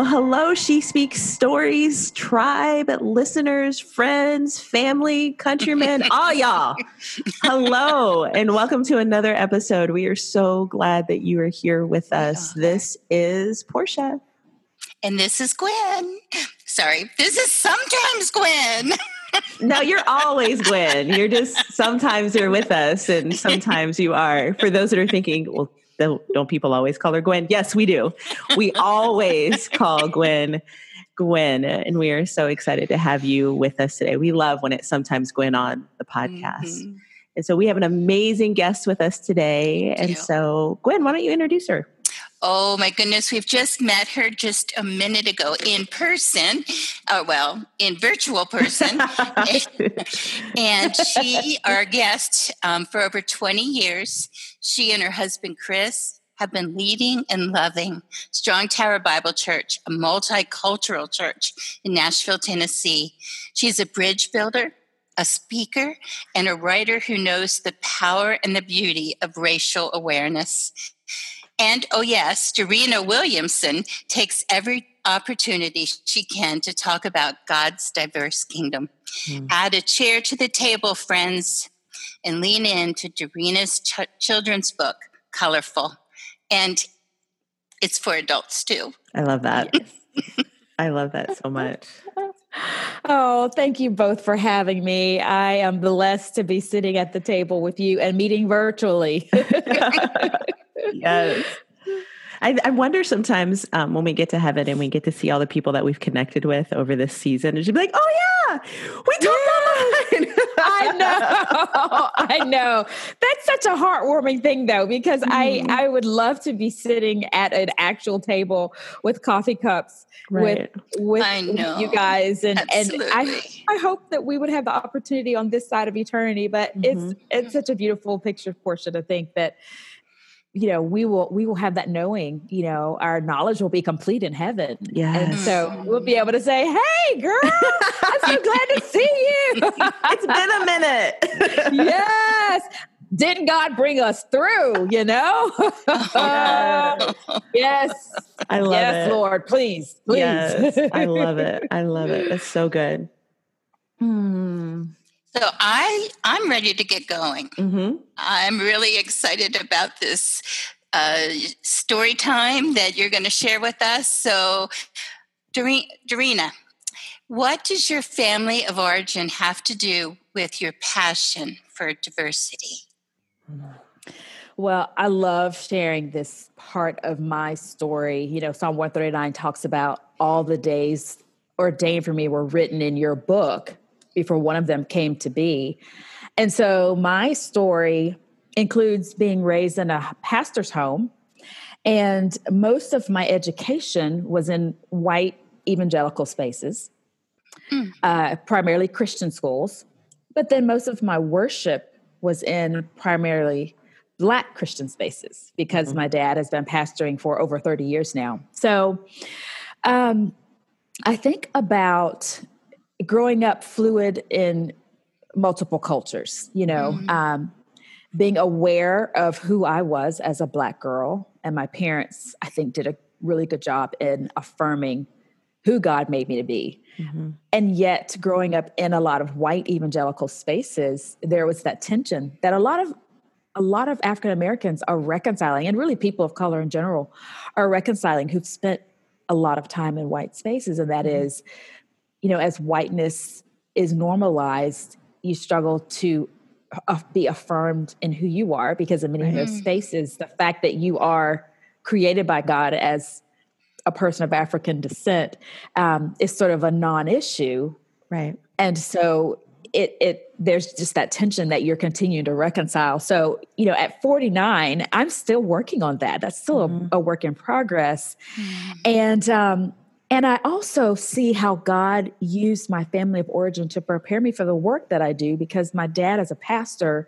Well, hello, She Speaks Stories, tribe, listeners, friends, family, countrymen, all y'all. Hello, and welcome to another episode. We are so glad that you are here with us. This is Portia. And this is Gwen. Sorry, this is sometimes Gwen. no, you're always Gwen. You're just sometimes you're with us and sometimes you are. For those that are thinking, well, don't people always call her Gwen? Yes, we do. We always call Gwen Gwen, and we are so excited to have you with us today. We love when it's sometimes Gwen on the podcast. Mm-hmm. And so we have an amazing guest with us today. And so, Gwen, why don't you introduce her? Oh my goodness, we've just met her just a minute ago in person. Uh, well, in virtual person. and she, our guest um, for over 20 years, she and her husband Chris have been leading and loving Strong Tower Bible Church, a multicultural church in Nashville, Tennessee. She's a bridge builder, a speaker, and a writer who knows the power and the beauty of racial awareness. And oh, yes, Dorena Williamson takes every opportunity she can to talk about God's diverse kingdom. Mm. Add a chair to the table, friends, and lean in to Dorena's ch- children's book, ColorFull. And it's for adults too. I love that. I love that so much. Oh, thank you both for having me. I am blessed to be sitting at the table with you and meeting virtually. yes. I, I, wonder sometimes um, when we get to heaven and we get to see all the people that we've connected with over this season, and she'd be like, "Oh yeah, we talked online." I know, I know. That's such a heartwarming thing, though, because mm. I I would love to be sitting at an actual table with coffee cups right. with with you guys, and Absolutely. and I I hope that we would have the opportunity on this side of eternity. But mm-hmm. it's it's such a beautiful picture, Portia, to think that you know we will we will have that knowing you know our knowledge will be complete in heaven. Yeah and so we'll be able to say hey girl i'm so glad to see you. It's been a minute. Yes. Didn't god bring us through you know? Yes. I love yes it. Lord please please. Yes, i love it. I love it. It's so good. Hmm. So I I'm ready to get going. Mm-hmm. I'm really excited about this uh, story time that you're going to share with us. So, Dorena, what does your family of origin have to do with your passion for diversity? Well, I love sharing this part of my story. You know, Psalm 139 talks about all the days ordained for me were written in your book before one of them came to be. And so my story includes being raised in a pastor's home. And most of my education was in white evangelical spaces, mm. uh, primarily Christian schools. But then most of my worship was in primarily Black Christian spaces because mm-hmm. my dad has been pastoring for over 30 years now. So um, I think about growing up fluid in multiple cultures, you know, mm-hmm. um, being aware of who I was as a Black girl. And my parents, I think, did a really good job in affirming who God made me to be. Mm-hmm. And yet, growing up in a lot of white evangelical spaces, there was that tension that a lot of a lot of African Americans are reconciling, and really people of color in general are reconciling who've spent a lot of time in white spaces, and that mm-hmm. is you know, as whiteness is normalized, you struggle to uh, be affirmed in who you are because in many of those spaces, the fact that you are created by God as a person of African descent um, is sort of a non-issue, right? And so it it there's just that tension that you're continuing to reconcile. So you know, at 49, I'm still working on that. That's still mm-hmm. a, a, work in progress, mm-hmm. and um, and I also see how God used my family of origin to prepare me for the work that I do because my dad, as a pastor,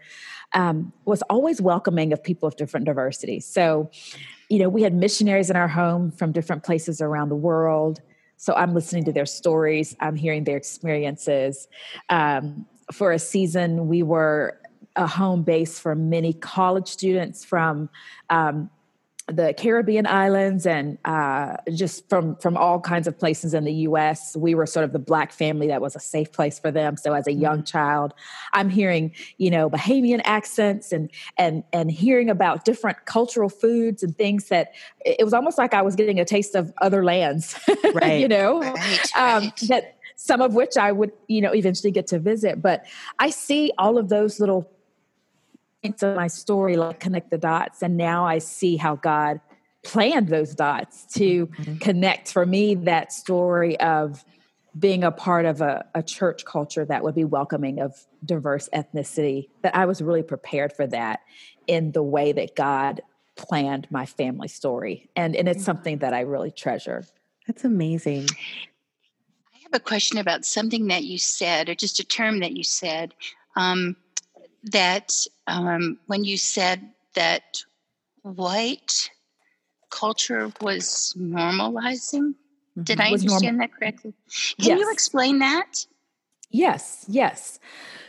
um, was always welcoming of people of different diversity. So, you know, we had missionaries in our home from different places around the world. So I'm listening to their stories, I'm hearing their experiences. Um, for a season, we were a home base for many college students from um, the Caribbean islands and uh, just from from all kinds of places in the U.S. We were sort of the black family that was a safe place for them. So as a young mm-hmm. child, I'm hearing you know Bahamian accents and and and hearing about different cultural foods and things that it was almost like I was getting a taste of other lands. Right. you know, right, um, right. that some of which I would you know eventually get to visit. But I see all of those little into my story, like connect the dots. And now I see how God planned those dots to mm-hmm. connect for me that story of being a part of a, a, church culture that would be welcoming of diverse ethnicity, that I was really prepared for that in the way that God planned my family story. And, and it's mm. something that I really treasure. That's amazing. I have a question about something that you said, or just a term that you said. Um, that um, when you said that white culture was normalizing, mm-hmm. did I understand that correctly? Can yes. you explain that? Yes, yes.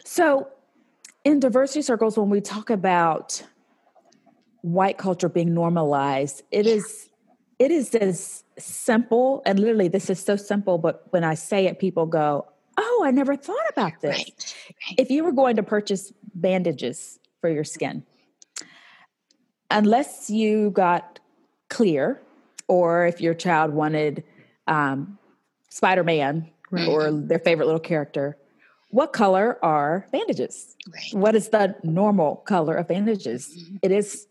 So, in diversity circles, when we talk about white culture being normalized, it yeah. is it is as simple and literally this is so simple but when i say it people go oh i never thought about this right. Right. if you were going to purchase bandages for your skin. Unless you got clear, or if your child wanted um, Spider Man right. or their favorite little character, what color are bandages? Right. What is the normal color of bandages? Mm-hmm. It is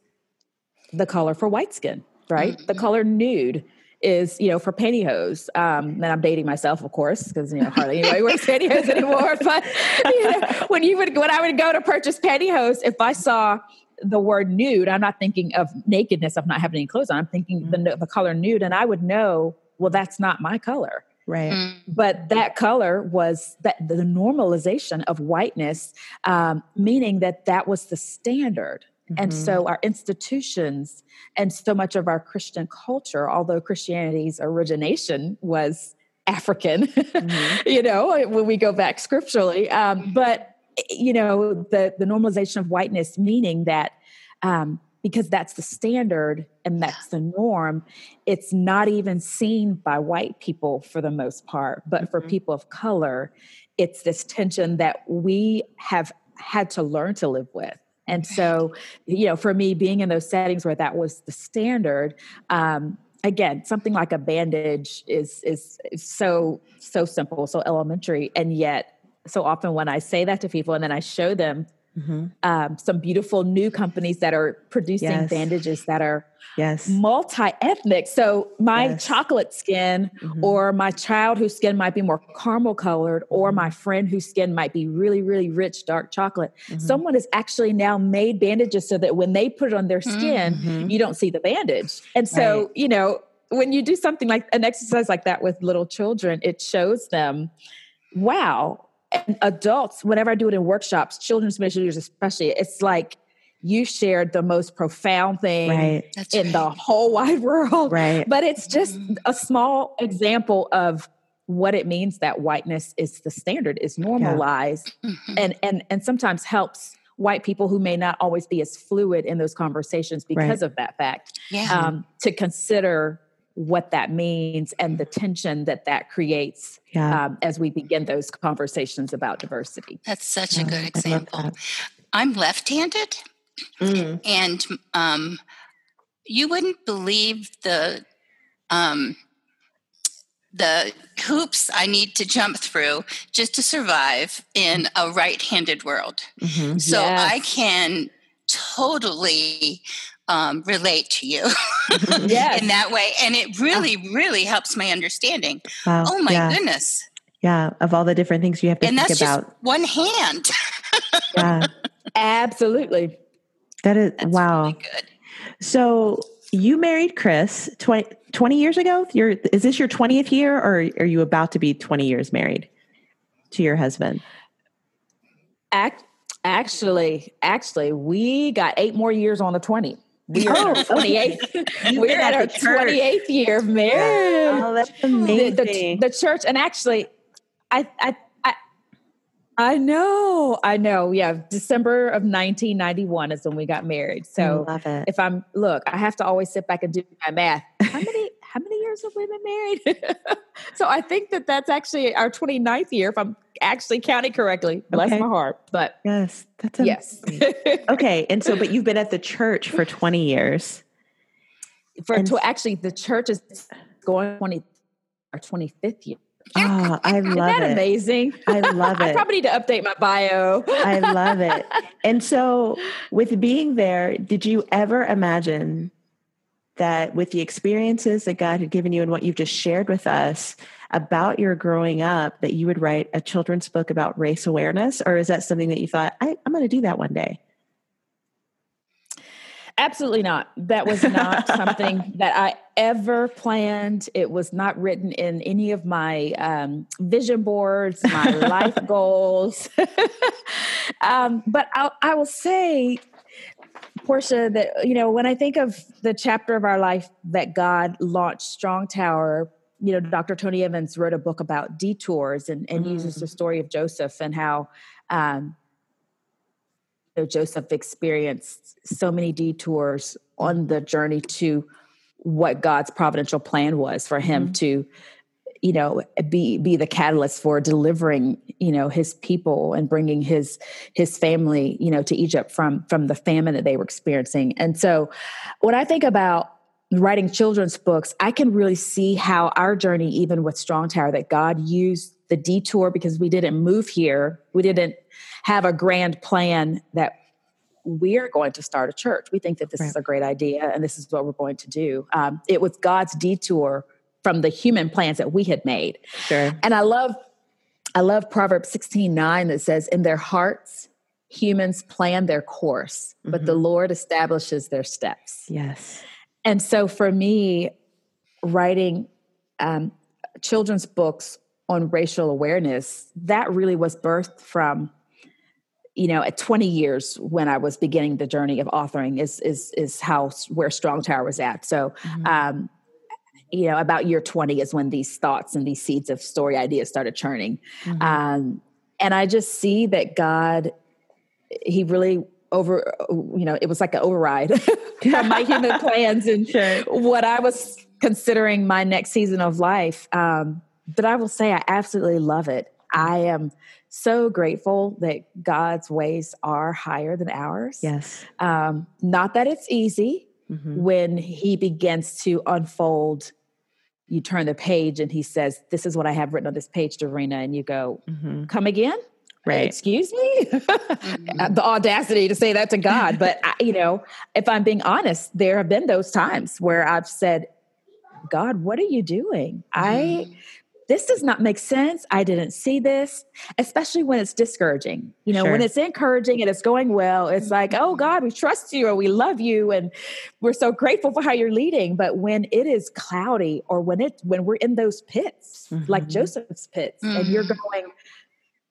the color for white skin, right? Mm-hmm. The color nude is you know for pantyhose um and i'm dating myself of course because you know hardly anybody wears pantyhose anymore but you know when you would when i would go to purchase pantyhose if i saw the word nude i'm not thinking of nakedness of not having any clothes on i'm thinking mm-hmm. the, the color nude and i would know well that's not my color right mm-hmm. but that color was that the normalization of whiteness um, meaning that that was the standard Mm-hmm. And so our institutions and so much of our Christian culture, although Christianity's origination was African, mm-hmm. you know, when we go back scripturally, um, but you know, the the normalization of whiteness, meaning that um, because that's the standard and that's the norm, it's not even seen by white people for the most part, but mm-hmm. for people of color, it's this tension that we have had to learn to live with and so, you know, for me, being in those settings where that was the standard, um, again, something like a bandage is, is is so so simple, so elementary, and yet so often when I say that to people and then I show them mm-hmm. um, some beautiful new companies that are producing yes. bandages that are yes multi-ethnic so my yes. chocolate skin mm-hmm. or my child whose skin might be more caramel colored or mm-hmm. my friend whose skin might be really really rich dark chocolate mm-hmm. someone has actually now made bandages so that when they put it on their skin mm-hmm. you don't see the bandage and so right. you know when you do something like an exercise like that with little children it shows them wow and adults, whenever I do it in workshops, children's ministers especially, it's like you shared the most profound thing right. in right. the whole wide world. Right. But it's just mm-hmm. a small example of what it means that whiteness is the standard, is normalized, yeah. mm-hmm. and and and sometimes helps white people who may not always be as fluid in those conversations because right. of that fact yeah. um, to consider what that means and the tension that that creates yeah. um, as we begin those conversations about diversity. That's such a good example. I'm left handed, mm. and um, you wouldn't believe the. Um, the hoops I need to jump through just to survive in a right handed world. Mm-hmm. So yes. I can totally um, relate to you yes. in that way. And it really, really helps my understanding. Wow. Oh my yeah. goodness. Yeah, of all the different things you have to and think that's about. Just one hand. yeah. Absolutely. That is that's wow. Really good. So you married Chris 20, 20 years ago? You're, is this your 20th year or are you about to be 20 years married to your husband? Act, actually, actually, we got eight more years on the 20. We are oh, 28th. We're at our 28th year of marriage. Oh, that's amazing. The, the, the, church, and actually, I, I, I, I know, I know. Yeah, December of 1991 is when we got married. So love it. if I'm look, I have to always sit back and do my math. How many how many years have we been married? so I think that that's actually our 29th year, if I'm actually counting correctly. Bless Okay. my heart. But Yes, that's yes, okay. And so, but you've been at the church for 20 years. for And- to actually the church is going 20 our 25th year. Oh, I Isn't love that it. amazing? I love I it. probably need to update my bio. I love it. And so, with being there, did you ever imagine that with the experiences that God had given you and what you've just shared with us about your growing up, that you would write a children's book about race awareness? Or is that something that you thought, I, I'm going to do that one day? Absolutely not. That was not something that I ever planned. It was not written in any of my um, vision boards, my life goals. um, but I, I will say, Portia, that you know when I think of the chapter of our life that God launched Strong Tower. You know, Dr. Tony Evans wrote a book about detours and, and uses the story of Joseph and how um, you know, Joseph experienced so many detours on the journey to what God's providential plan was for him to, you know, be be the catalyst for delivering, you know, his people and bringing his his family, you know, to Egypt from from the famine that they were experiencing. And so, when I think about writing children's books, I can really see how our journey, even with Strong Tower, that God used the detour because we didn't move here, we didn't have a grand plan that we're going to start a church. We think that this is a great idea and this is what we're going to do. Um, it was God's detour from the human plans that we had made. Sure. And I love, I love Proverbs 16 9 that says, In their hearts, humans plan their course, but the Lord establishes their steps. Yes. And so for me, writing um, children's books on racial awareness, that really was birthed from, you know, at 20 years when I was beginning the journey of authoring is is is how where Strong Tower was at. So um, you know, about year 20 is when these thoughts and these seeds of story ideas started churning. Um, and I just see that God, He really over, you know, it was like an override my human plans and Sure. what I was considering my next season of life. Um, but I will say, I absolutely love it. I am so grateful that God's ways are higher than ours. Yes. Um, not that it's easy Mhm. when He begins to unfold. You turn the page and He says, This is what I have written on this page, Dorena. And you go, Mhm. Come again? Right. Excuse me? Mhm. the audacity to say that to God. But, I, you know, if I'm being honest, there have been those times where I've said, God, what are you doing? I, this does not make sense. I didn't see this, especially when it's discouraging. You know, when it's encouraging and it's going well, it's like, oh God, we trust you or we love you and we're so grateful for how you're leading. But when it is cloudy or when it when we're in those pits, like Mhm. Joseph's pits, and you're Mhm. going,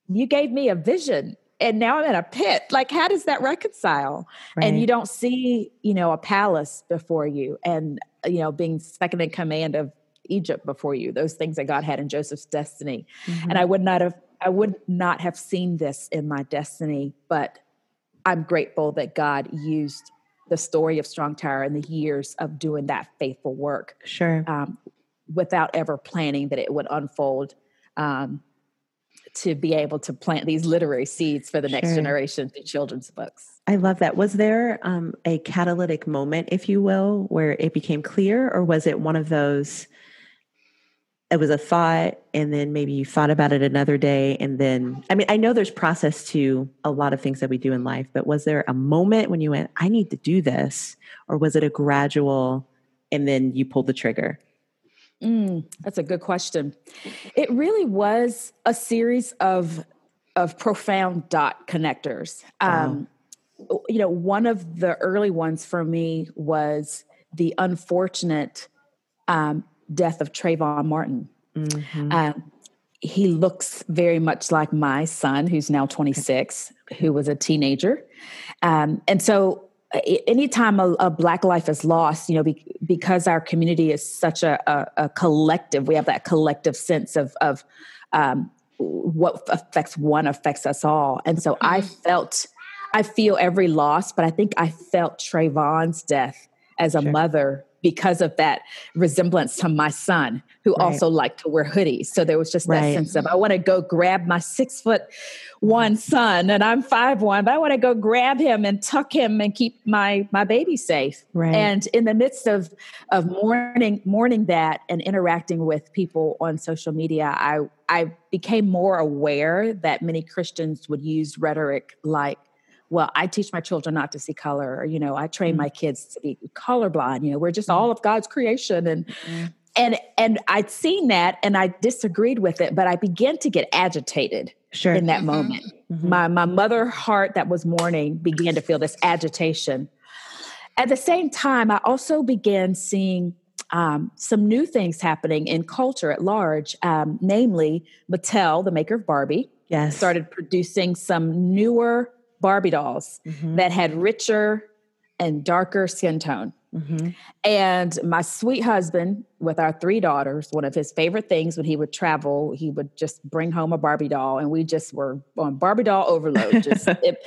you gave me a vision and now I'm in a pit. Like, how does that reconcile? And you don't see, you know, a palace before you and, you know, being second in command of Egypt before you, those things that God had in Joseph's destiny. And I would not have, I would not have seen this in my destiny, but I'm grateful that God used the story of Strong Tower and the years of doing that faithful work Sure. um, without ever planning that it would unfold um, to be able to plant these literary seeds for the next Sure. generation through children's books. I love that. Was there um, a catalytic moment, if you will, where it became clear, or was it one of those? It was a thought, and then maybe you thought about it another day, and then I mean, I know there's process to a lot of things that we do in life, but was there a moment when you went, "I need to do this," or was it a gradual, and then you pulled the trigger? Mm, that's a good question. It really was a series of of profound dot connectors. Um, you know, one of the early ones for me was the unfortunate um, death of Trayvon Martin. Mhm. Um, he looks very much like my son, who's now 26, who was a teenager. Um, and so, anytime a, a Black life is lost, you know, be, because our community is such a, a, a collective, we have that collective sense of, of um, what affects one affects us all. And so I Mm-hmm. felt, I feel every loss, but I think I felt Trayvon's death as a Sure. mother because of that resemblance to my son, who Right. also liked to wear hoodies. So there was just that Right. sense of I want to go grab my six foot one son, and I'm five one, but I want to go grab him and tuck him and keep my my baby safe. Right. And in the midst of of mourning mourning that and interacting with people on social media, I I became more aware that many Christians would use rhetoric like, well, I teach my children not to see color, or you know, I train my kids to be colorblind. You know, we're just all of God's creation, and and and I'd seen that, and I disagreed with it, but I began to get agitated Sure. in that Mhm. moment. Mhm. My my mother heart that was mourning began to feel this agitation. At the same time, I also began seeing um, some new things happening in culture at large. Um, namely, Mattel, the maker of Barbie, yes. started producing some newer Barbie dolls Mhm. that had richer and darker skin tone. Mhm. And my sweet husband, with our three daughters, one of his favorite things when he would travel, he would just bring home a Barbie doll, and we just were on Barbie doll overload. Just, it,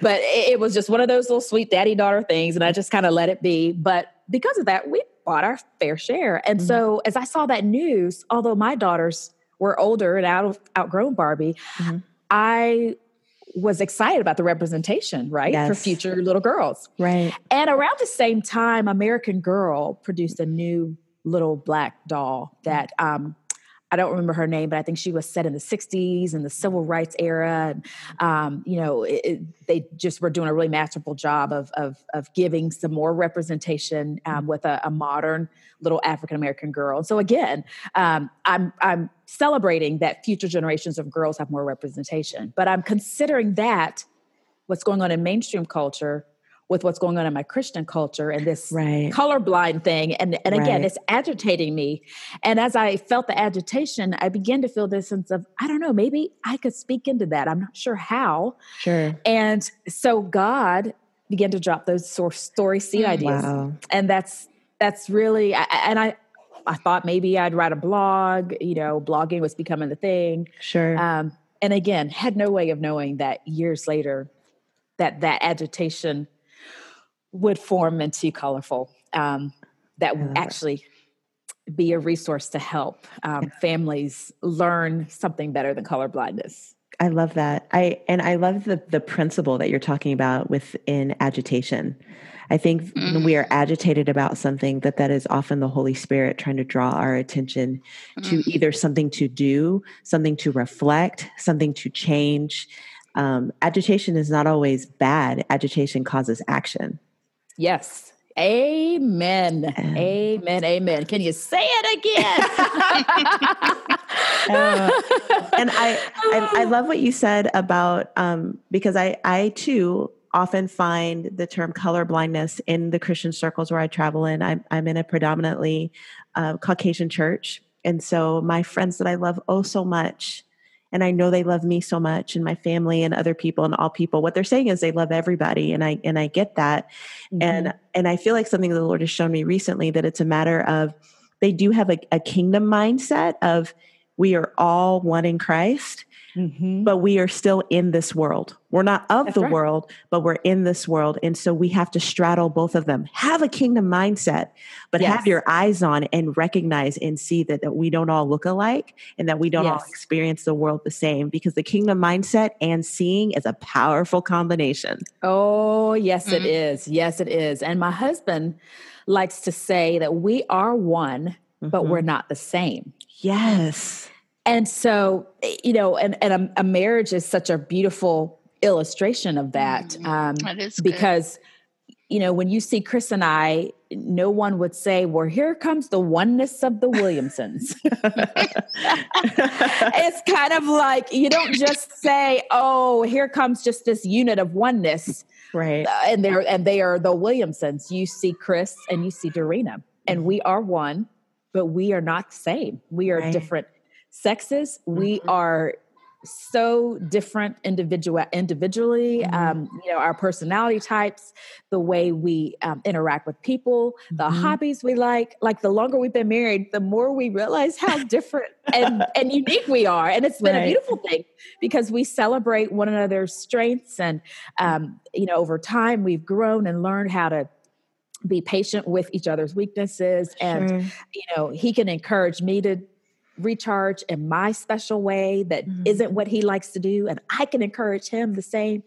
but it, it was just one of those little sweet daddy daughter things, and I just kind of let it be. But because of that, we bought our fair share. And so, as I saw that news, although my daughters were older and out of outgrown Barbie, Mhm. I was excited about the representation, right, for future little girls. Right. And around the same time, American Girl produced a new little black doll that um, I don't remember her name, but I think she was set in the 60s and the civil rights era. And, um, you know, it, it- they just were doing a really masterful job of, of, of giving some more representation um, with a, a modern little African American girl. And so again, um, I'm, I'm celebrating that future generations of girls have more representation, but I'm considering that what's going on in mainstream culture with what's going on in my Christian culture and this Right. colorblind thing. And, and again, Right. it's agitating me. And as I felt the agitation, I began to feel this sense of, I don't know, maybe I could speak into that. I'm not sure how. Sure. And so God began to drop those source story seed Mm. ideas. Wow. And that's, that's really, I- and I, I thought maybe I'd write a blog, you know, blogging was becoming the thing. Sure. Um, and again, had no way of knowing that years later that that agitation would form into ColorFull um, that would actually be a resource to help um, families learn something better than color blindness. I love that. I and I love the the principle that you're talking about within agitation. I think when we are agitated about something that that is often the Holy Spirit trying to draw our attention to either something to do, something to reflect, something to change. Um, agitation is not always bad. Agitation causes action. Yes. Amen. Amen. Amen. Can you say it again? Uh, and I, I I love what you said about um, because I I too often find the term color blindness in the Christian circles where I travel in. I'm I'm in a predominantly uh, Caucasian church, and so my friends that I love oh so much, and I know they love me so much, and my family and other people and all people. What they're saying is they love everybody, and I and I get that, and mm-hmm. and I feel like something the Lord has shown me recently that it's a matter of they do have a, a kingdom mindset of we are all one in Christ, Mhm. but we are still in this world. We're not of That's the right. world, but we're in this world. And so we have to straddle both of them. Have a kingdom mindset, but Yes. have your eyes on and recognize and see that, that we don't all look alike and that we don't all experience the world the same because the kingdom mindset and seeing is a powerful combination. Oh, yes, it Mhm. is. Yes, it is. And my husband likes to say that we are one, but Mhm. we're not the same. yes. And so, you know, and, and a, a marriage is such a beautiful illustration of that. Mhm. Um, That is good. because, you know, when you see Chris and I, no one would say, well, here comes the oneness of the Williamsons. it's kind of like you don't just say, oh, here comes just this unit of oneness right. uh, and they're and they are the Williamsons. You see Chris and you see Dorena, and we are one, but we are not the same. We are Right. different sexes. We Mhm. are so different individual individually mm-hmm. um, you know our personality types the way we um, interact with people the mm-hmm. hobbies we like like the longer we've been married the more we realize how different and, and unique we are and it's been right. a beautiful thing because we celebrate one another's strengths and um, you know over time we've grown and learned how to be patient with each other's weaknesses and sure. you know he can encourage me to recharge in my special way that mm-hmm. not what he likes to do and i can encourage him the same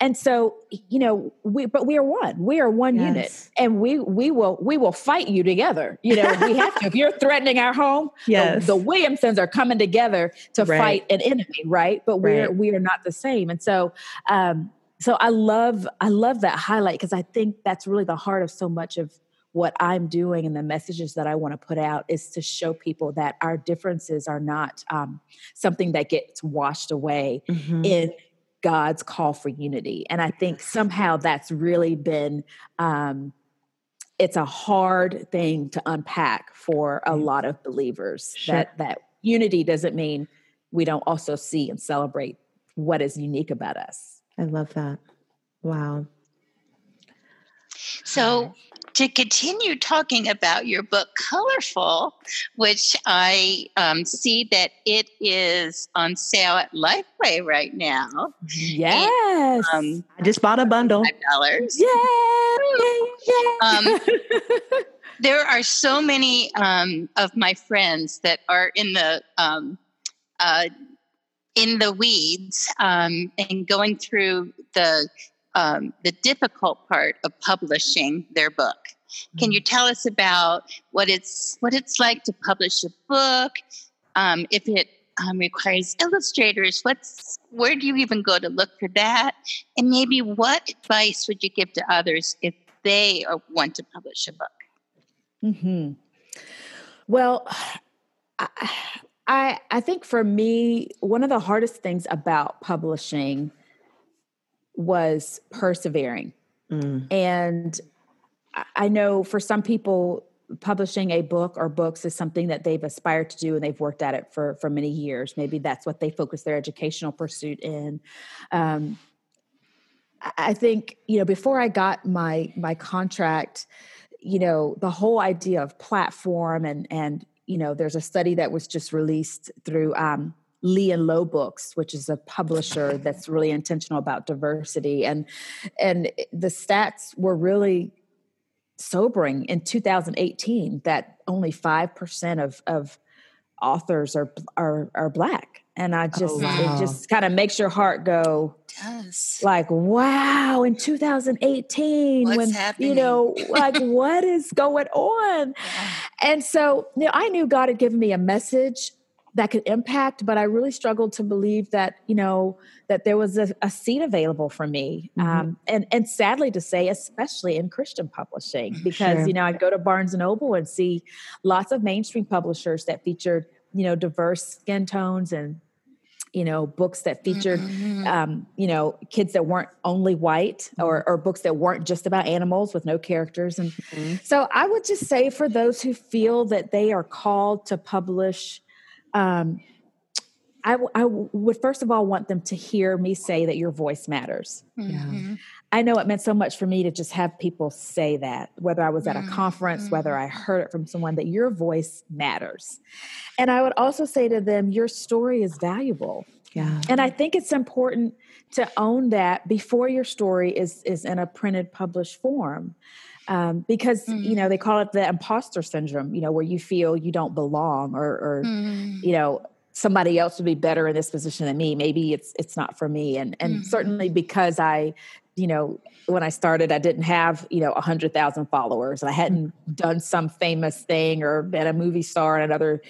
and so you know we but we are one we are one yes. unit and we we will we will fight you together you know we have to if you're threatening our home yes. the, the williamsons are coming together to right. fight an enemy right but we're right. we are not the same and so um so i love i love that highlight because i think that's really the heart of so much of what I'm doing and the messages that I want to put out is to show people that our differences are not um, something that gets washed away mm-hmm. in God's call for unity. And I think somehow that's really been. Um, it's a hard thing to unpack for a lot of believers sure. that that unity doesn't mean we don't also see and celebrate what is unique about us. I love that. Wow. So, to continue talking about your book, ColorFull, which I um, see that it is on sale at Lifeway right now. Yes. And, um, I just bought a bundle. $5. Yeah. Um, there are so many um, of my friends that are in the um, uh, in the weeds um, and going through the um, the difficult part of publishing their book. Can you mm-hmm. tell us about what it's what it's like to publish a book? Um, if it um, requires illustrators, what's where do you even go to look for that? And maybe what advice would you give to others if they are, want to publish a book? Hmm. Well, I I think for me, one of the hardest things about publishing was persevering. Mm. And I know for some people, publishing a book or books is something that they've aspired to do and they've worked at it for for many years. Maybe that's what they focus their educational pursuit in. Um, I think you know before I got my my contract, you know the whole idea of platform and and you know there's a study that was just released through um, Lee and Low Books, which is a publisher that's really intentional about diversity, and and the stats were really sobering in 2018 that only five percent of of authors are are are black, and I oh, just oh, wow. it just kind of makes your heart go. does. Like wow, in 2018, What's when happening? you know, like what is going on? Yeah. And so, you know, I knew God had given me a message that could impact but i really struggled to believe that you know that there was a, a seat available for me mm-hmm. um, and and sadly to say especially in christian publishing because sure. you know i'd go to barnes and noble and see lots of mainstream publishers that featured you know diverse skin tones and you know books that featured mm-hmm. um, you know kids that weren't only white or, mm-hmm. or books that weren't just about animals with no characters and mm-hmm. so i would just say for those who feel that they are called to publish um, I, w- I would first of all want them to hear me say that your voice matters. Mm-hmm. I know it meant so much for me to just have people say that, whether I was at a mm-hmm. conference, whether I heard it from someone, that your voice matters. And I would also say to them, your story is valuable. Yeah. And I think it's important to own that before your story is is in a printed published form um, because mm. you know they call it the imposter syndrome you know where you feel you don't belong or, or mm. you know somebody else would be better in this position than me maybe it's it's not for me and and mm. certainly because i you know when i started i didn't have you know a hundred thousand followers and i hadn't done some famous thing or been a movie star in another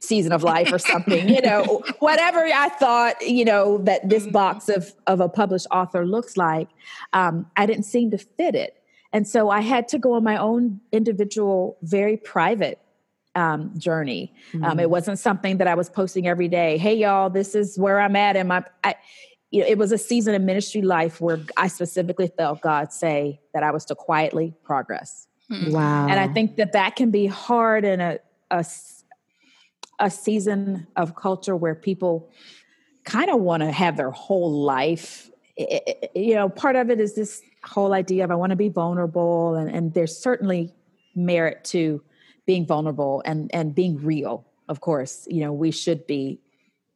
season of life or something you know whatever i thought you know that this mm-hmm. box of of a published author looks like um, i didn't seem to fit it and so I had to go on my own individual, very private um, journey. Mm-hmm. Um, it wasn't something that I was posting every day. Hey, y'all, this is where I'm at. And my, I, you know, it was a season of ministry life where I specifically felt God say that I was to quietly progress. Hmm. Wow. And I think that that can be hard in a, a, a season of culture where people kind of want to have their whole life. You know, part of it is this whole idea of I want to be vulnerable, and, and there's certainly merit to being vulnerable and and being real. Of course, you know we should be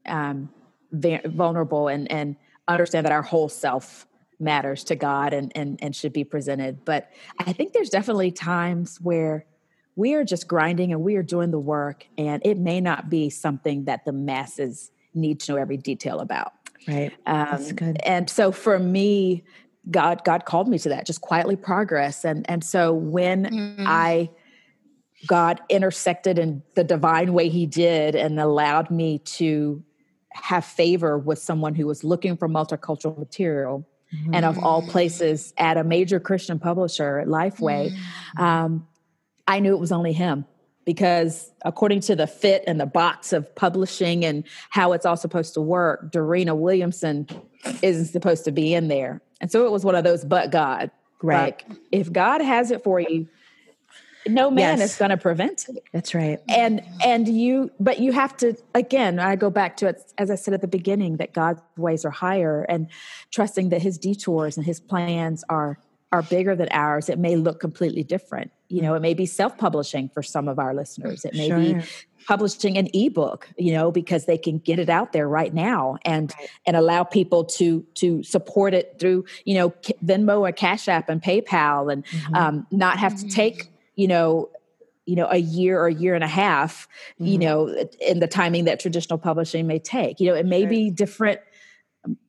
um, vulnerable and and understand that our whole self matters to God and and and should be presented. But I think there's definitely times where we are just grinding and we are doing the work, and it may not be something that the masses need to know every detail about. Right. Um, That's good. And so for me, God God called me to that, just quietly progress. And and so when mm-hmm. I God intersected in the divine way he did and allowed me to have favor with someone who was looking for multicultural material mm-hmm. and of all places at a major Christian publisher at Lifeway, mm-hmm. um, I knew it was only him because according to the fit and the box of publishing and how it's all supposed to work, Dorena Williamson isn't supposed to be in there. And so it was one of those, but God. Right. Like, if God has it for you, no man yes. is going to prevent it. That's right. And and you, but you have to again. I go back to it as I said at the beginning that God's ways are higher, and trusting that His detours and His plans are are bigger than ours. It may look completely different. You know, it may be self publishing for some of our listeners. It may sure. be publishing an ebook you know because they can get it out there right now and right. and allow people to to support it through you know venmo or cash app and paypal and mm-hmm. um, not have mm-hmm. to take you know you know a year or a year and a half mm-hmm. you know in the timing that traditional publishing may take you know it may sure. be different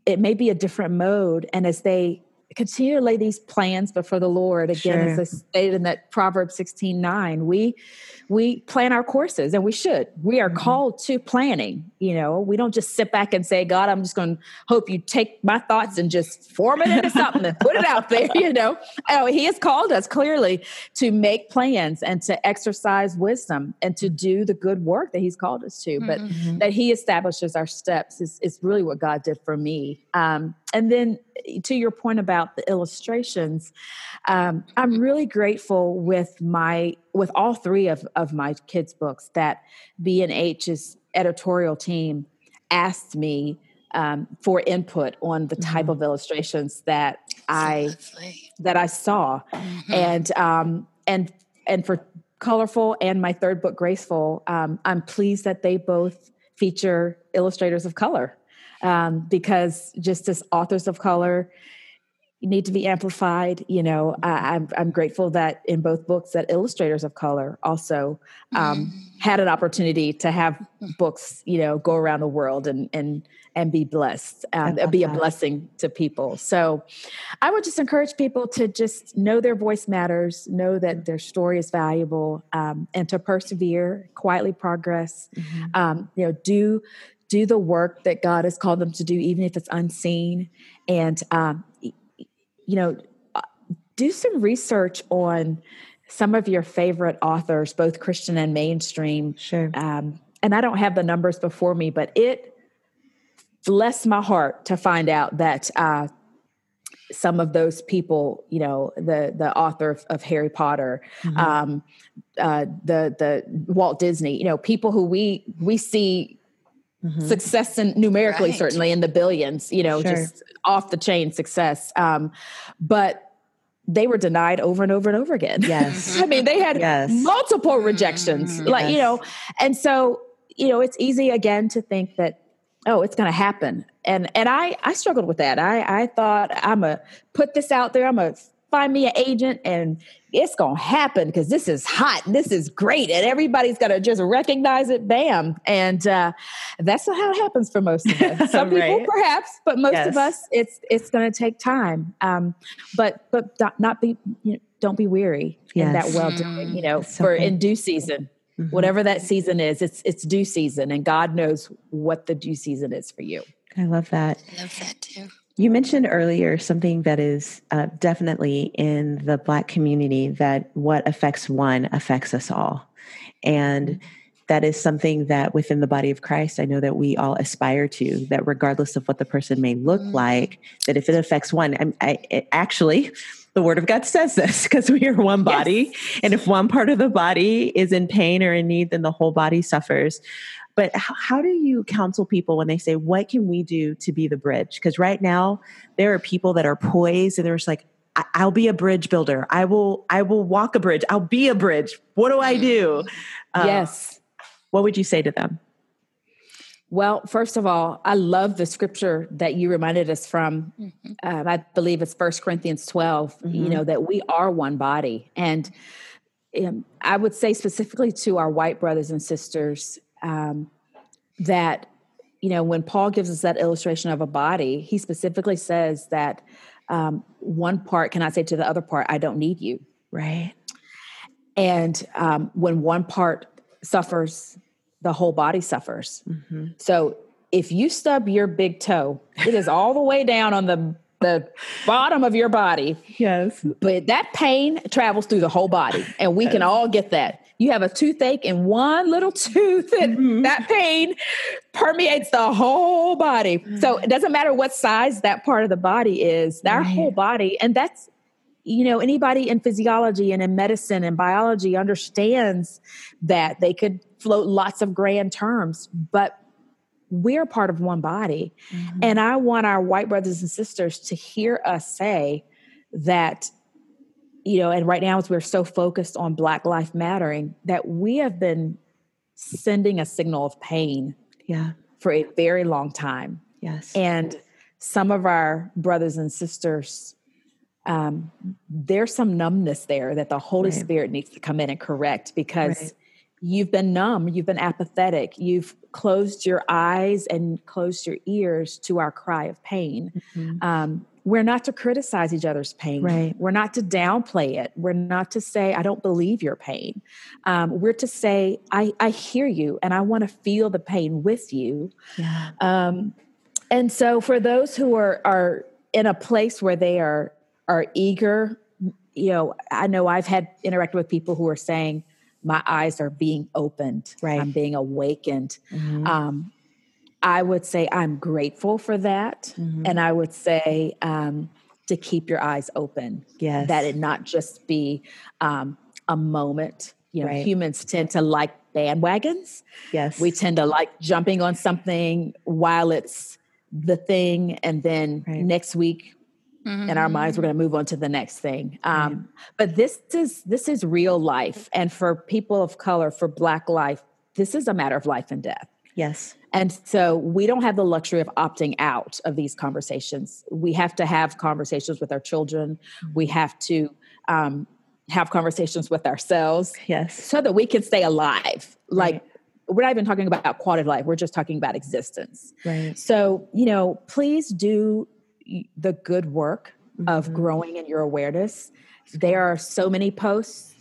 it may be a different mode and as they continue to lay these plans before the Lord. Again, sure. as I stated in that Proverbs 16 9, we we plan our courses and we should. We are mm-hmm. called to planning. You know, we don't just sit back and say, God, I'm just going to hope you take my thoughts and just form it into something and put it out there. You know, oh, He has called us clearly to make plans and to exercise wisdom and to do the good work that He's called us to. But mm-hmm. that He establishes our steps is, is really what God did for me. Um, and then to your point about the illustrations, um, I'm really grateful with my with all three of, of my kids' books that B and H's editorial team asked me um, for input on the type mm-hmm. of illustrations that I that I saw, mm-hmm. and um, and and for ColorFull and my third book GraceFull, um, I'm pleased that they both feature illustrators of color um, because just as authors of color need to be amplified you know I, am I'm, I'm grateful that in both books that illustrators of color also um, mm-hmm. had an opportunity to have books you know go around the world and and and be blessed um, be a blessing to people so i would just encourage people to just know their voice matters know that their story is valuable um, and to persevere quietly progress mm-hmm. um, you know do do the work that God has called them to do, even if it's unseen. And, um, you know, uh, do some research on some of your favorite authors, both Christian and mainstream. Sure. Um, and I don't have the numbers before me, but it blessed my heart to find out that uh, some of those people, you know, the the author of, of Harry Potter, mm-hmm. um, uh, the the Walt Disney, you know, people who we we see Mm-hmm. success and numerically right. certainly in the billions you know sure. just off the chain success um, but they were denied over and over and over again yes i mean they had yes. multiple rejections mm-hmm. like yes. you know and so you know it's easy again to think that oh it's going to happen and and i i struggled with that i i thought i'm a put this out there i'm a find me an agent and it's going to happen because this is hot this is great and everybody's going to just recognize it bam and uh, that's not how it happens for most of us some right. people perhaps but most yes. of us it's it's going to take time um, but but not be you know, don't be weary yes. in that well doing you know so for good. in due season mm-hmm. whatever that season is it's it's due season and god knows what the due season is for you i love that i love that too you mentioned earlier something that is uh, definitely in the Black community that what affects one affects us all. And that is something that within the body of Christ, I know that we all aspire to, that regardless of what the person may look mm. like, that if it affects one, I, I it actually, the word of God says this because we are one body. Yes. And if one part of the body is in pain or in need, then the whole body suffers. But how, how do you counsel people when they say, "What can we do to be the bridge?" Because right now there are people that are poised and they're just like, I'll be a bridge builder. I will I will walk a bridge. I'll be a bridge. What do I do? Um, yes. What would you say to them? Well, first of all, I love the scripture that you reminded us from. Mm-hmm. Um, I believe it's First Corinthians 12, mm-hmm. you know, that we are one body. And um, I would say specifically to our white brothers and sisters um, that, you know, when Paul gives us that illustration of a body, he specifically says that um, one part cannot say to the other part, I don't need you. Right. And um, when one part suffers, the whole body suffers. Mm-hmm. So if you stub your big toe, it is all the way down on the the bottom of your body. Yes. But that pain travels through the whole body, and we can all get that. You have a toothache in one little tooth, and mm-hmm. that pain permeates the whole body. So it doesn't matter what size that part of the body is, our right. whole body, and that's you know anybody in physiology and in medicine and biology understands that they could float lots of grand terms but we're part of one body mm-hmm. and i want our white brothers and sisters to hear us say that you know and right now as we're so focused on black life mattering that we have been sending a signal of pain yeah for a very long time yes and some of our brothers and sisters um, there's some numbness there that the Holy right. Spirit needs to come in and correct because right. You've been numb, you've been apathetic, you've closed your eyes and closed your ears to our cry of pain. Mm-hmm. Um, we're not to criticize each other's pain. Right. We're not to downplay it. We're not to say, I don't believe your pain. Um, we're to say, I, I hear you and I want to feel the pain with you. Yeah. Um, and so for those who are, are in a place where they are are eager. You know, I know I've had interacted with people who are saying, my eyes are being opened. Right. I'm being awakened. Mm-hmm. Um, I would say I'm grateful for that. Mm-hmm. And I would say um, to keep your eyes open. Yes. That it not just be um, a moment. You know, right. humans tend to like bandwagons. Yes. We tend to like jumping on something while it's the thing. And then right. next week Mm-hmm. in our minds we're going to move on to the next thing. Um, but this is this is real life. And for people of color for black life this is a matter of life and death. Yes. And so we don't have the luxury of opting out of these conversations. We have to have conversations with our children. We mm-hmm. have to um, have conversations with ourselves yes. so that we can stay alive. Like right. we're not even talking about quality of life. We're just talking about existence. Right. So you know please do the good work mm-hmm. of growing in your awareness. There are so many posts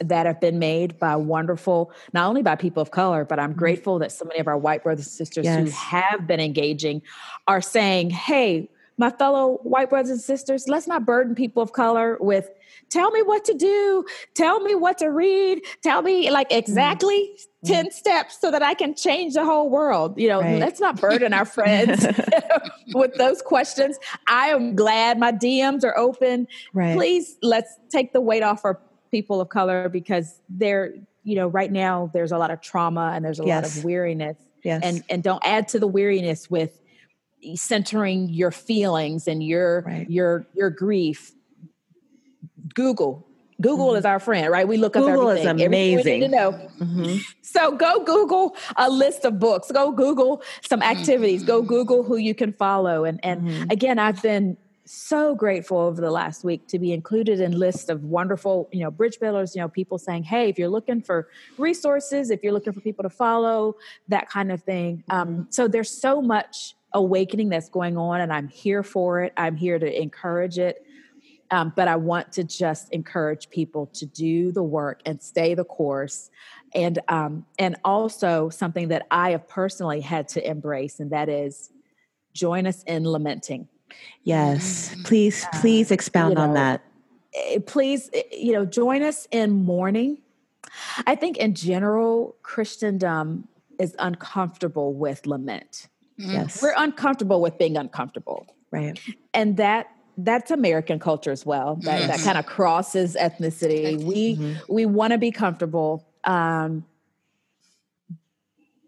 that have been made by wonderful, not only by people of color, but I'm mm-hmm. grateful that so many of our white brothers and sisters yes. who have been engaging are saying, hey, my fellow white brothers and sisters, let's not burden people of color with tell me what to do, tell me what to read, tell me like mm-hmm. exactly mm-hmm. Mm. 10 steps so that I can change the whole world. You know, right. let's not burden our friends with those questions. I am glad my DMs are open. Right. Please let's take the weight off our people of color because they're, you know, right now there's a lot of trauma and there's a yes. lot of weariness. Yes. And and don't add to the weariness with centering your feelings and your right. your your grief google google mm-hmm. is our friend right we look google up everything is amazing to know mm-hmm. so go google a list of books go google some activities go google who you can follow and and mm-hmm. again i've been so grateful over the last week to be included in lists of wonderful you know bridge builders you know people saying hey if you're looking for resources if you're looking for people to follow that kind of thing um, mm-hmm. so there's so much awakening that's going on, and I'm here for it. I'm here to encourage it. Um, but I want to just encourage people to do the work and stay the course. And um, and also something that I have personally had to embrace, and that is join us in lamenting. Yes, please, please expound know, on that. Eh, please, eh, you know, join us in mourning. I think in general, Christendom is uncomfortable with lament. Yes. We're uncomfortable with being uncomfortable. Right. And that that's American culture as well. That mm-hmm. that kind of crosses ethnicity. We mm-hmm. we want to be comfortable. Um,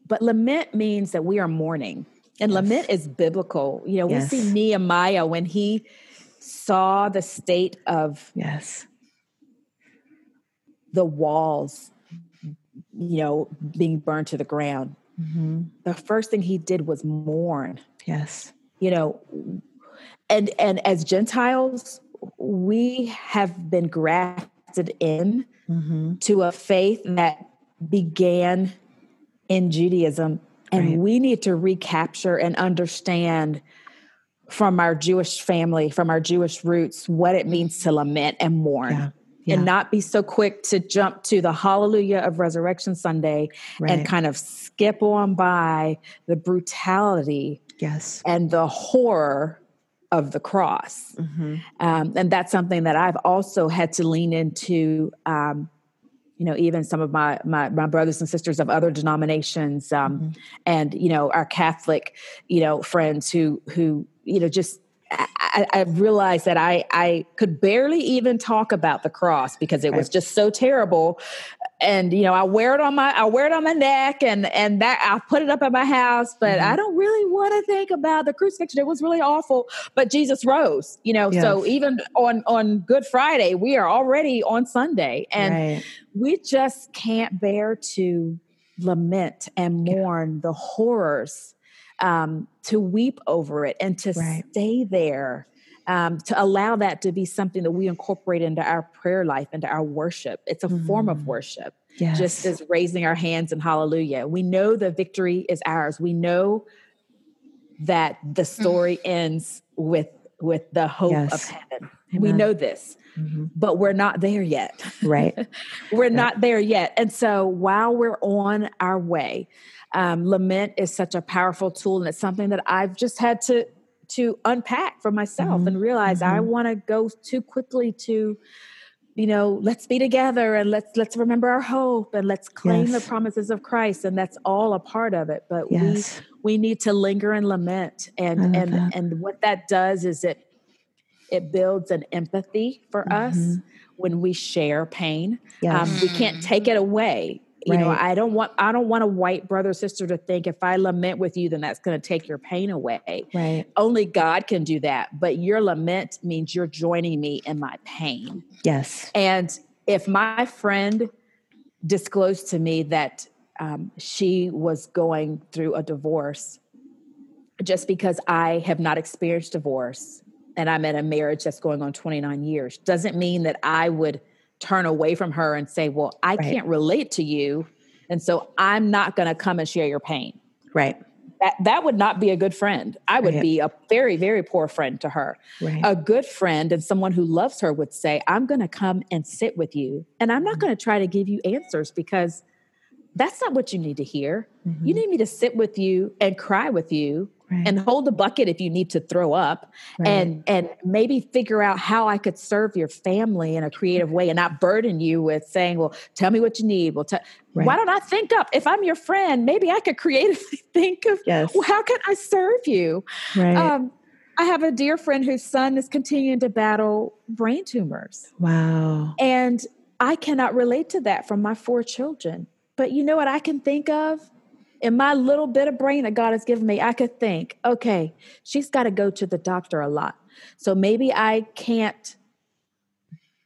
but lament means that we are mourning. And yes. lament is biblical. You know, yes. we see Nehemiah when he saw the state of yes the walls you know being burned to the ground mm-hmm. the first thing he did was mourn yes you know and and as gentiles we have been grafted in mm-hmm. to a faith that began in judaism and right. we need to recapture and understand from our Jewish family, from our Jewish roots, what it means to lament and mourn. Yeah. Yeah. And not be so quick to jump to the hallelujah of Resurrection Sunday right. and kind of skip on by the brutality yes. and the horror of the cross. Mm-hmm. Um, and that's something that I've also had to lean into um, you know even some of my my, my brothers and sisters of other denominations um, mm-hmm. and you know our catholic you know friends who who you know just I, I, realized that I, I could barely even talk about the cross because it was just so terrible. And you know, I wear it on my I wear it on my neck and and that I put it up at my house, but mm-hmm. I don't really want to think about the crucifixion. It was really awful. But Jesus rose, you know. Yes. So even on on Good Friday, we are already on Sunday. And right. we just can't bear to lament and mourn yeah. the horrors um, to weep over it and to right. stay there. Um, to allow that to be something that we incorporate into our prayer life, into our worship. It's a mm. form of mm. worship, yes. just as raising our hands in hallelujah. We know the victory is ours. We know that the story mm. ends with with the hope yes. of heaven. Amen. We know this. Mm-hmm. But we're not there yet. Right. we're not there yet. And so while we're on our way, um, lament is such a powerful tool and it's something that i've just had to to unpack for myself mm-hmm. and realize mm-hmm. i want to go too quickly to you know let's be together and let's let's remember our hope and let's claim yes. the promises of christ and that's all a part of it but yes. we we need to linger and lament and and that. and what that does is it it builds an empathy for mm-hmm. us when we share pain yes. um, we can't take it away you right. know i don't want i don't want a white brother sister to think if i lament with you then that's going to take your pain away. Right. Only god can do that but your lament means you're joining me in my pain. Yes. And if my friend disclosed to me that um, she was going through a divorce just because i have not experienced divorce and i'm in a marriage that's going on 29 years doesn't mean that i would turn away from her and say, Well, I right. can't relate to you. And so I'm not going to come and share your pain. Right. That, that would not be a good friend. I would right. be a very, very poor friend to her. Right. A good friend and someone who loves her would say, I'm going to come and sit with you. And I'm not mm-hmm. going to try to give you answers because that's not what you need to hear. Mm-hmm. You need me to sit with you and cry with you right. and hold the bucket if you need to throw up right. and and maybe figure out how I could serve your family in a creative way and not burden you with saying, well, tell me what you need. Well, t- right. why don't I think up if I'm your friend, maybe I could creatively think of yes. well, how can I serve you? Right. Um, I have a dear friend whose son is continuing to battle brain tumors. Wow. And I cannot relate to that from my four children. But you know what I can think of? In my little bit of brain that God has given me, I could think, okay, she's got to go to the doctor a lot. So maybe I can't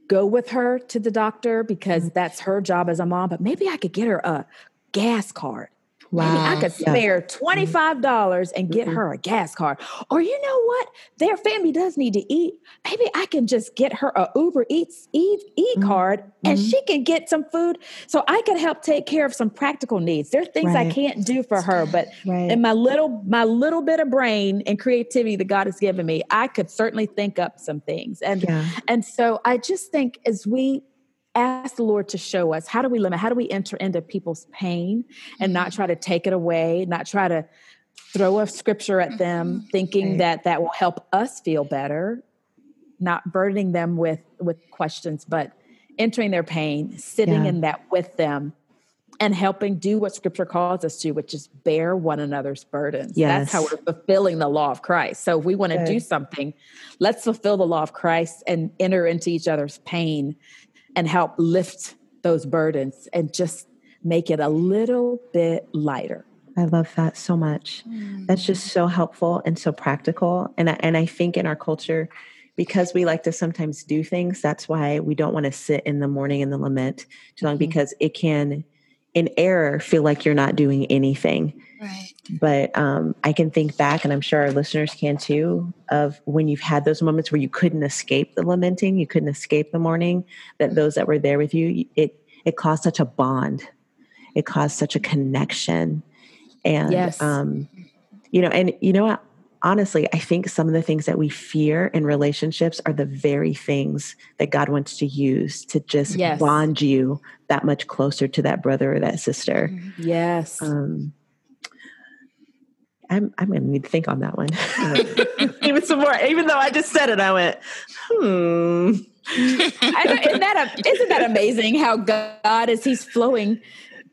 go with her to the doctor because mm-hmm. that's her job as a mom, but maybe I could get her a gas card. Wow. I could spare $25 and get mm-hmm. her a gas card. Or you know what? Their family does need to eat. Maybe I can just get her a Uber Eats e, e mm-hmm. card and mm-hmm. she can get some food so I can help take care of some practical needs. There are things right. I can't do for her, but right. in my little my little bit of brain and creativity that God has given me, I could certainly think up some things. And yeah. and so I just think as we ask the Lord to show us how do we limit, how do we enter into people's pain and not try to take it away, not try to throw a scripture at them mm-hmm. thinking right. that that will help us feel better, not burdening them with with questions, but entering their pain, sitting yeah. in that with them and helping do what scripture calls us to, which is bear one another's burdens. Yes. That's how we're fulfilling the law of Christ. So if we want to do something, let's fulfill the law of Christ and enter into each other's pain and help lift those burdens and just make it a little bit lighter. I love that so much. Mm. That's just so helpful and so practical. And I, and I think in our culture, because we like to sometimes do things, that's why we don't want to sit in the mourning in the lament too long mm-hmm. because it can, in error, feel like you're not doing anything. Right. But um, I can think back, and I'm sure our listeners can too, of when you've had those moments where you couldn't escape the lamenting, you couldn't escape the mourning. That those that were there with you, it it caused such a bond, it caused such a connection, and yes. um, you know, and you know what? Honestly, I think some of the things that we fear in relationships are the very things that God wants to use to just yes. bond you that much closer to that brother or that sister. Yes. Um, I'm I'm gonna need to think on that one. even some more. Even though I just said it, I went, hmm. isn't that a, isn't that amazing how God is He's flowing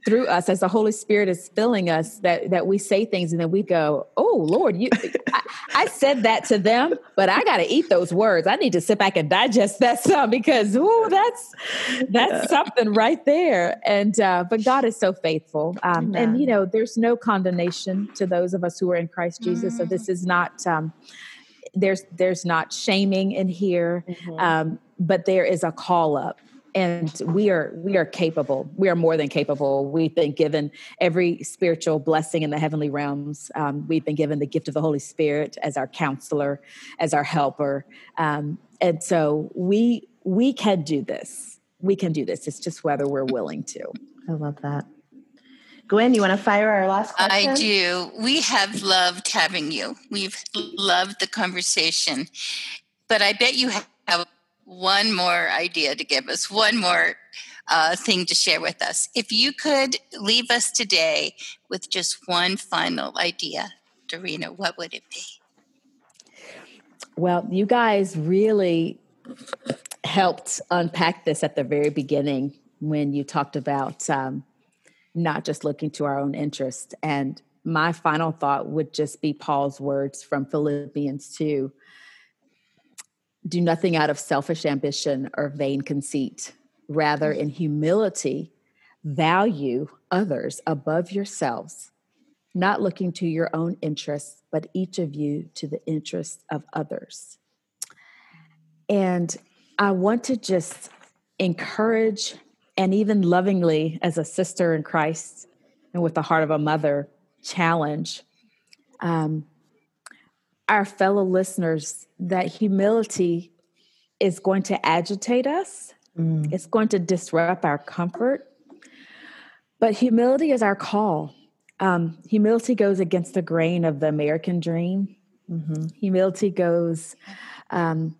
through us as the Holy Spirit is filling us that that we say things and then we go, "Oh Lord, you I, I said that to them, but I got to eat those words. I need to sit back and digest that some because oh, that's that's yeah. something right there." And uh, but God is so faithful, um, and you know, there's no condemnation to those of us who are in Christ Jesus. Mm. So this is not. Um, there's there's not shaming in here, mm-hmm. um, but there is a call up and we are we are capable we are more than capable we've been given every spiritual blessing in the heavenly realms um, we've been given the gift of the holy spirit as our counselor as our helper um, and so we we can do this we can do this it's just whether we're willing to i love that Gwen, you want to fire our last question? I do. We have loved having you. We've loved the conversation. But I bet you have one more idea to give us, one more uh, thing to share with us. If you could leave us today with just one final idea, Dorena, what would it be? Well, you guys really helped unpack this at the very beginning when you talked about um, not just looking to our own interests. And my final thought would just be Paul's words from Philippians 2 do nothing out of selfish ambition or vain conceit. Rather, in humility, value others above yourselves, not looking to your own interests, but each of you to the interests of others. And I want to just encourage and even lovingly, as a sister in Christ and with the heart of a mother, challenge um, our fellow listeners that humility is going to agitate us, mm. it's going to disrupt our comfort. But humility is our call. Um, humility goes against the grain of the American dream. Mm-hmm. Humility goes um,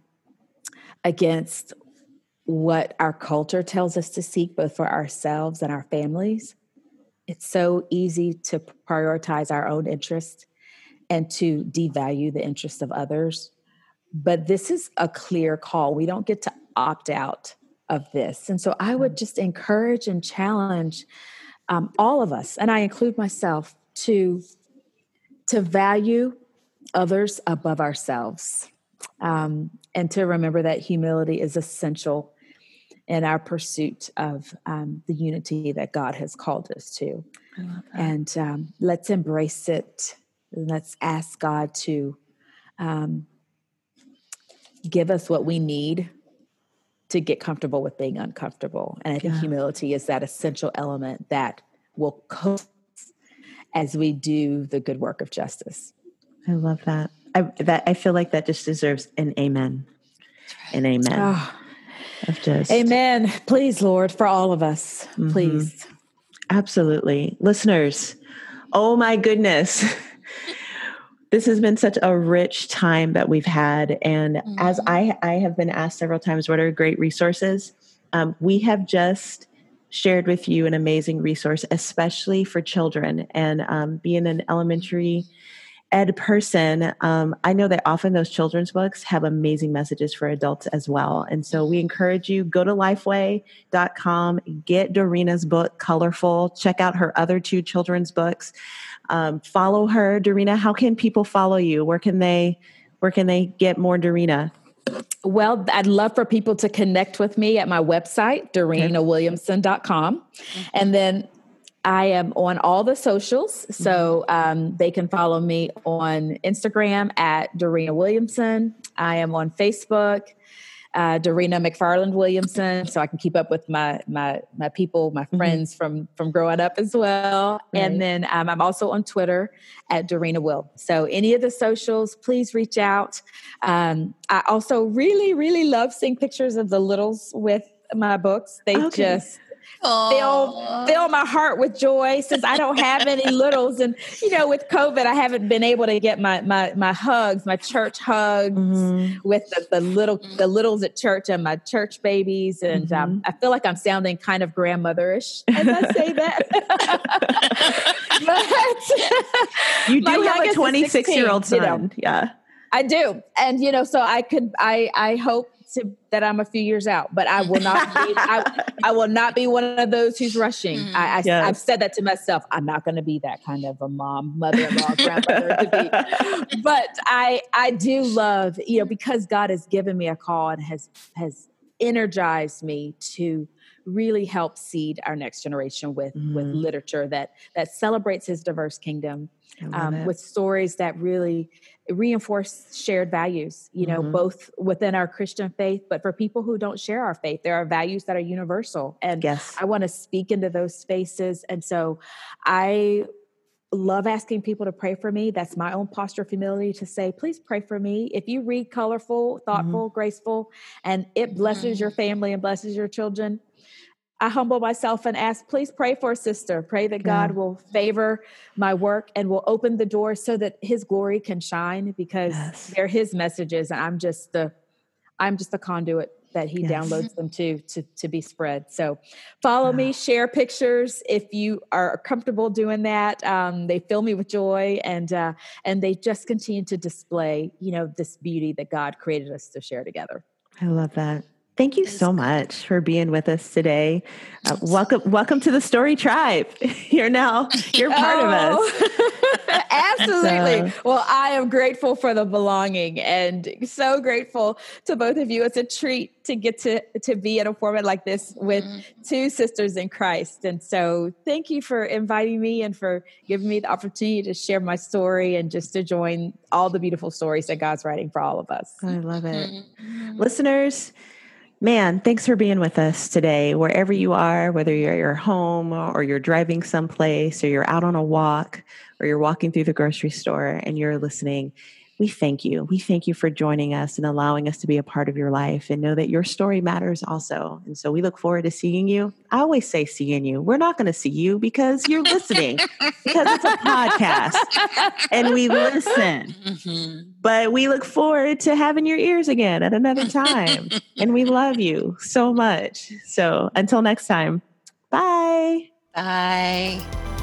against what our culture tells us to seek, both for ourselves and our families. It's so easy to prioritize our own interests and to devalue the interests of others. But this is a clear call. We don't get to opt out of this. And so I would mm. just encourage and challenge um, all of us, and I include myself, to to value others above ourselves, um, and to remember that humility is essential in our pursuit of um, the unity that God has called us to. And um, let's embrace it let's ask God to um, give us what we need to get comfortable with being uncomfortable. And I think yeah. humility is that essential element that will cope as we do the good work of justice. I love that. I, that I feel like that just deserves an amen. An amen. Oh. Of just amen. Please, Lord, for all of us, mm-hmm. please. Absolutely, listeners. Oh my goodness. this has been such a rich time that we've had. And mm-hmm. as I, I have been asked several times, what are great resources? Um, we have just shared with you an amazing resource, especially for children. And um, being an elementary ed person, um, I know that often those children's books have amazing messages for adults as well. And so we encourage you go to lifeway.com, get Dorena's book, ColorFull, check out her other two children's books um, follow her dorena how can people follow you where can they where can they get more dorena well, I'd love for people to connect with me at my website, DorenaWilliamson.com. Mm-hmm. And then I am on all the socials. So mm-hmm. um, they can follow me on Instagram at Dorena Williamson. I am on Facebook uh, Dorena McFarland Williamson, so I can keep up with my my my people, my mm-hmm. friends mm-hmm. from from growing up as well. Right. And then um, I'm also on Twitter at Dorena Will. So any of the socials, please reach out. Um, I also really really love seeing pictures of the littles with my books. They okay. just fill fill my heart with joy since I don't have any littles. And you know, with COVID, I haven't been able to get my my my hugs, my church hugs mm-hmm. with the, the little the littles at church and my church babies. And um, mm-hmm. um, I feel like I'm sounding kind of grandmotherish as I say that. but you do have a 26 year old son. You know, yeah. I do. And you know, so I could I I hope to that I'm a few years out, but I will not be, I, I, will not be one of those who's rushing. Mm-hmm. I, I yes. I've said that to myself. I'm not going to be that kind of a mom, mother-in-law, grandmother to be. But I, I do love, you know, because God has given me a call and has, has energized me to really help seed our next generation with mm-hmm. with literature that that celebrates his diverse kingdom um, with stories that really reinforce shared values you know mm-hmm. both within our christian faith but for people who don't share our faith there are values that are universal and yes. i want to speak into those spaces and so i love asking people to pray for me that's my own posture of humility to say please pray for me if you read ColorFull ThoughtFull mm-hmm. GraceFull and it blesses your mm-hmm. family and blesses your children I humble myself and ask, please pray for a sister. Pray that God will favor my work and will open the door so that his glory can shine because yes. they're his messages. And I'm just the I'm just the conduit that he yes. downloads them to, to to be spread. So follow wow. me, share pictures if you are comfortable doing that. Um, they fill me with joy and uh, and they just continue to display, you know, this beauty that God created us to share together. I love that. Thank you so much for being with us today. Uh, welcome, welcome to the Story Tribe. You're now you're part oh, of us. Oh, absolutely. So. Well, I am grateful for the belonging and so grateful to both of you. It's a treat to get to to be in a format like this with mm-hmm. two sisters in Christ. And so, thank you for inviting me and for giving me the opportunity to share my story and just to join all the beautiful stories that God's writing for all of us. I love it, mm-hmm. listeners Man, thanks for being with us today, wherever you are, whether you're at your home or you're driving someplace or you're out on a walk or you're walking through the grocery store and you're listening we thank you. We thank you for joining us and allowing us to be a part of your life and know that your story matters also. And so we look forward to seeing you. I always say seeing you. We're not going to see you because you're listening, because it's a podcast and we listen. Mm-hmm. But we look forward to having your ears again at another time. and we love you so much. So until next time, bye. Bye.